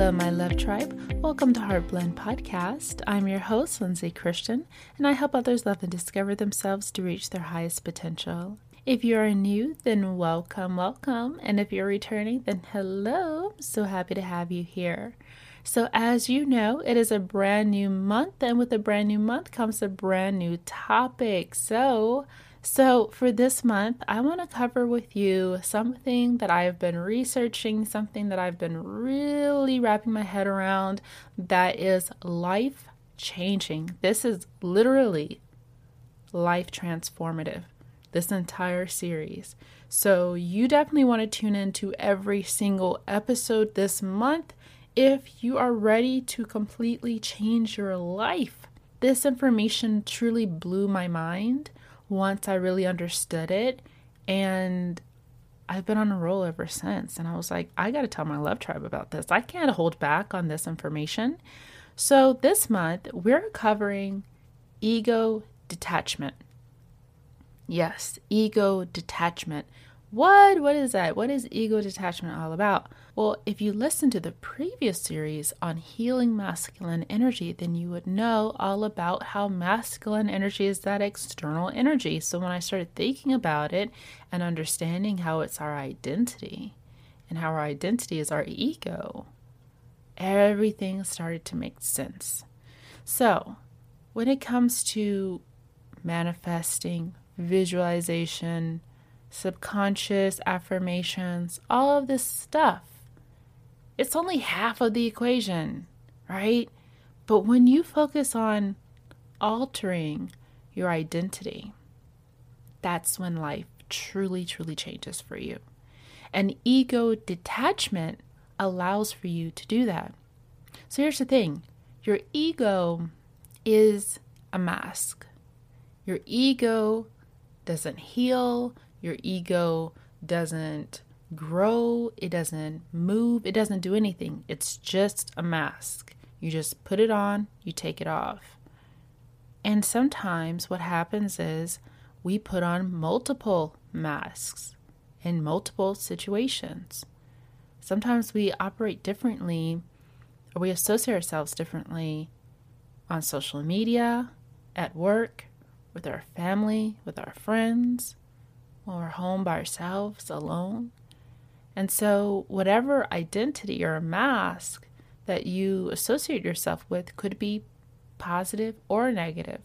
Hello, my love tribe. Welcome to Heartblend Podcast. I'm your host, Lindsay Christian, and I help others love and discover themselves to reach their highest potential. If you are new, then welcome, welcome. And if you're returning, then hello. I'm so happy to have you here. So, as you know, it is a brand new month, and with a brand new month comes a brand new topic. So, so, for this month, I want to cover with you something that I've been researching, something that I've been really wrapping my head around that is life changing. This is literally life transformative, this entire series. So, you definitely want to tune into every single episode this month if you are ready to completely change your life. This information truly blew my mind once I really understood it. And I've been on a roll ever since. And I was like, I got to tell my love tribe about this. I can't hold back on this information. So this month, we're covering ego detachment. Yes, ego detachment. What? What is that? What is ego detachment all about? Well, if you listen to the previous series on healing masculine energy, then you would know all about how masculine energy is that external energy. So when I started thinking about it and understanding how it's our identity and how our identity is our ego, everything started to make sense. So, when it comes to manifesting, visualization, subconscious affirmations, all of this stuff. It's only half of the equation, right? But when you focus on altering your identity, that's when life truly, truly changes for you. And ego detachment allows for you to do that. So here's the thing your ego is a mask. Your ego doesn't heal, your ego doesn't grow, it doesn't move, it doesn't do anything. It's just a mask. You just put it on, you take it off. And sometimes what happens is we put on multiple masks in multiple situations. Sometimes we operate differently or we associate ourselves differently on social media, at work, with our family, with our friends when we're home by ourselves, alone. And so, whatever identity or mask that you associate yourself with could be positive or negative.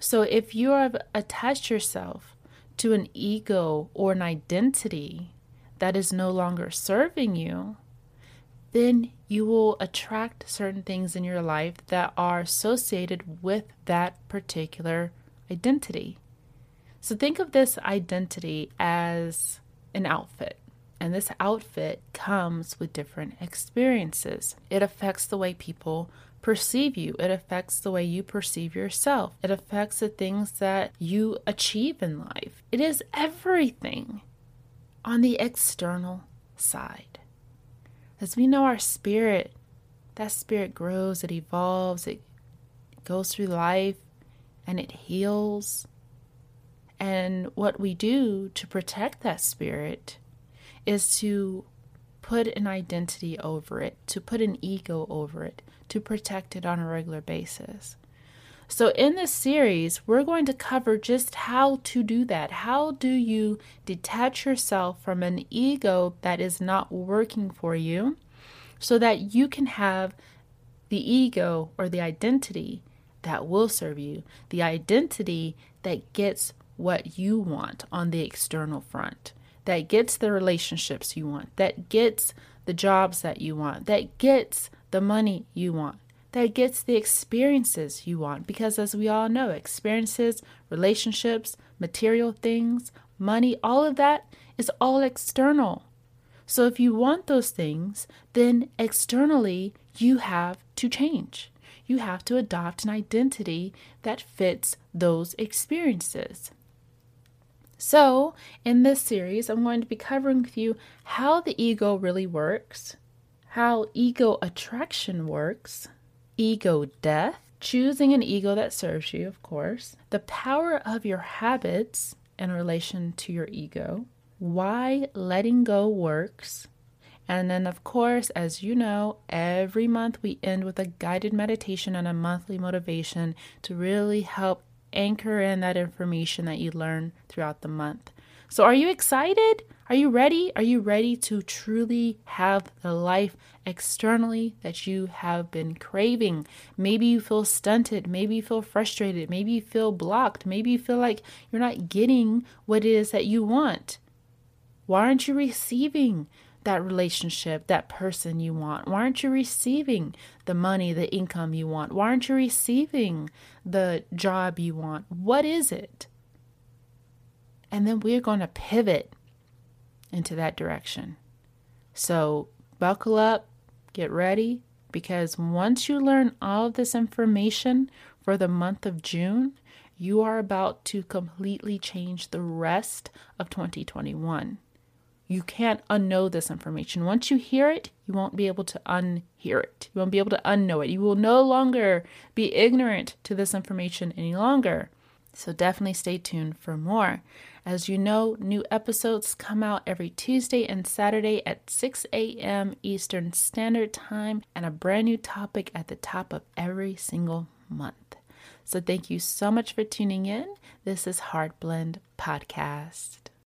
So, if you have attached yourself to an ego or an identity that is no longer serving you, then you will attract certain things in your life that are associated with that particular identity. So think of this identity as an outfit. And this outfit comes with different experiences. It affects the way people perceive you, it affects the way you perceive yourself, it affects the things that you achieve in life. It is everything on the external side. As we know, our spirit, that spirit grows, it evolves, it goes through life, and it heals and what we do to protect that spirit is to put an identity over it, to put an ego over it, to protect it on a regular basis. So, in this series, we're going to cover just how to do that. How do you detach yourself from an ego that is not working for you so that you can have the ego or the identity that will serve you, the identity that gets what you want on the external front, that gets the relationships you want, that gets the jobs that you want, that gets the money you want, that gets the experiences you want. Because as we all know, experiences, relationships, material things money, all of that is all external. So if you want those things, then externally you have to change. You have to adopt an identity that fits those experiences. So, in this series, I'm going to be covering with you how the ego really works, how ego attraction works, ego death, choosing an ego that serves you, of course, the power of your habits in relation to your ego, why letting go works, and then, of course, as you know, every month we end with a guided meditation and a monthly motivation to really help anchor in that information that you learn throughout the month. So, are you excited? Are you ready? Are you ready to truly have the life externally that you have been craving? Maybe you feel stunted. Maybe you feel frustrated. Maybe you feel blocked. Maybe you feel like you're not getting what it is that you want. Why aren't you receiving that relationship, that person you want? Why aren't you receiving the money, the income you want? Why aren't you receiving the job you want? What is it? And then we're going to pivot into that direction. So buckle up, get ready, because once you learn all of this information for the month of June, you are about to completely change the rest of 2021. You can't unknow this information. Once you hear it, you won't be able to unhear it. You won't be able to unknow it. You will no longer be ignorant to this information any longer. So definitely stay tuned for more. As you know, new episodes come out every Tuesday and Saturday at 6 a.m. Eastern Standard Time and a brand new topic at the top of every single month. So thank you so much for tuning in. This is Heart Blend Podcast.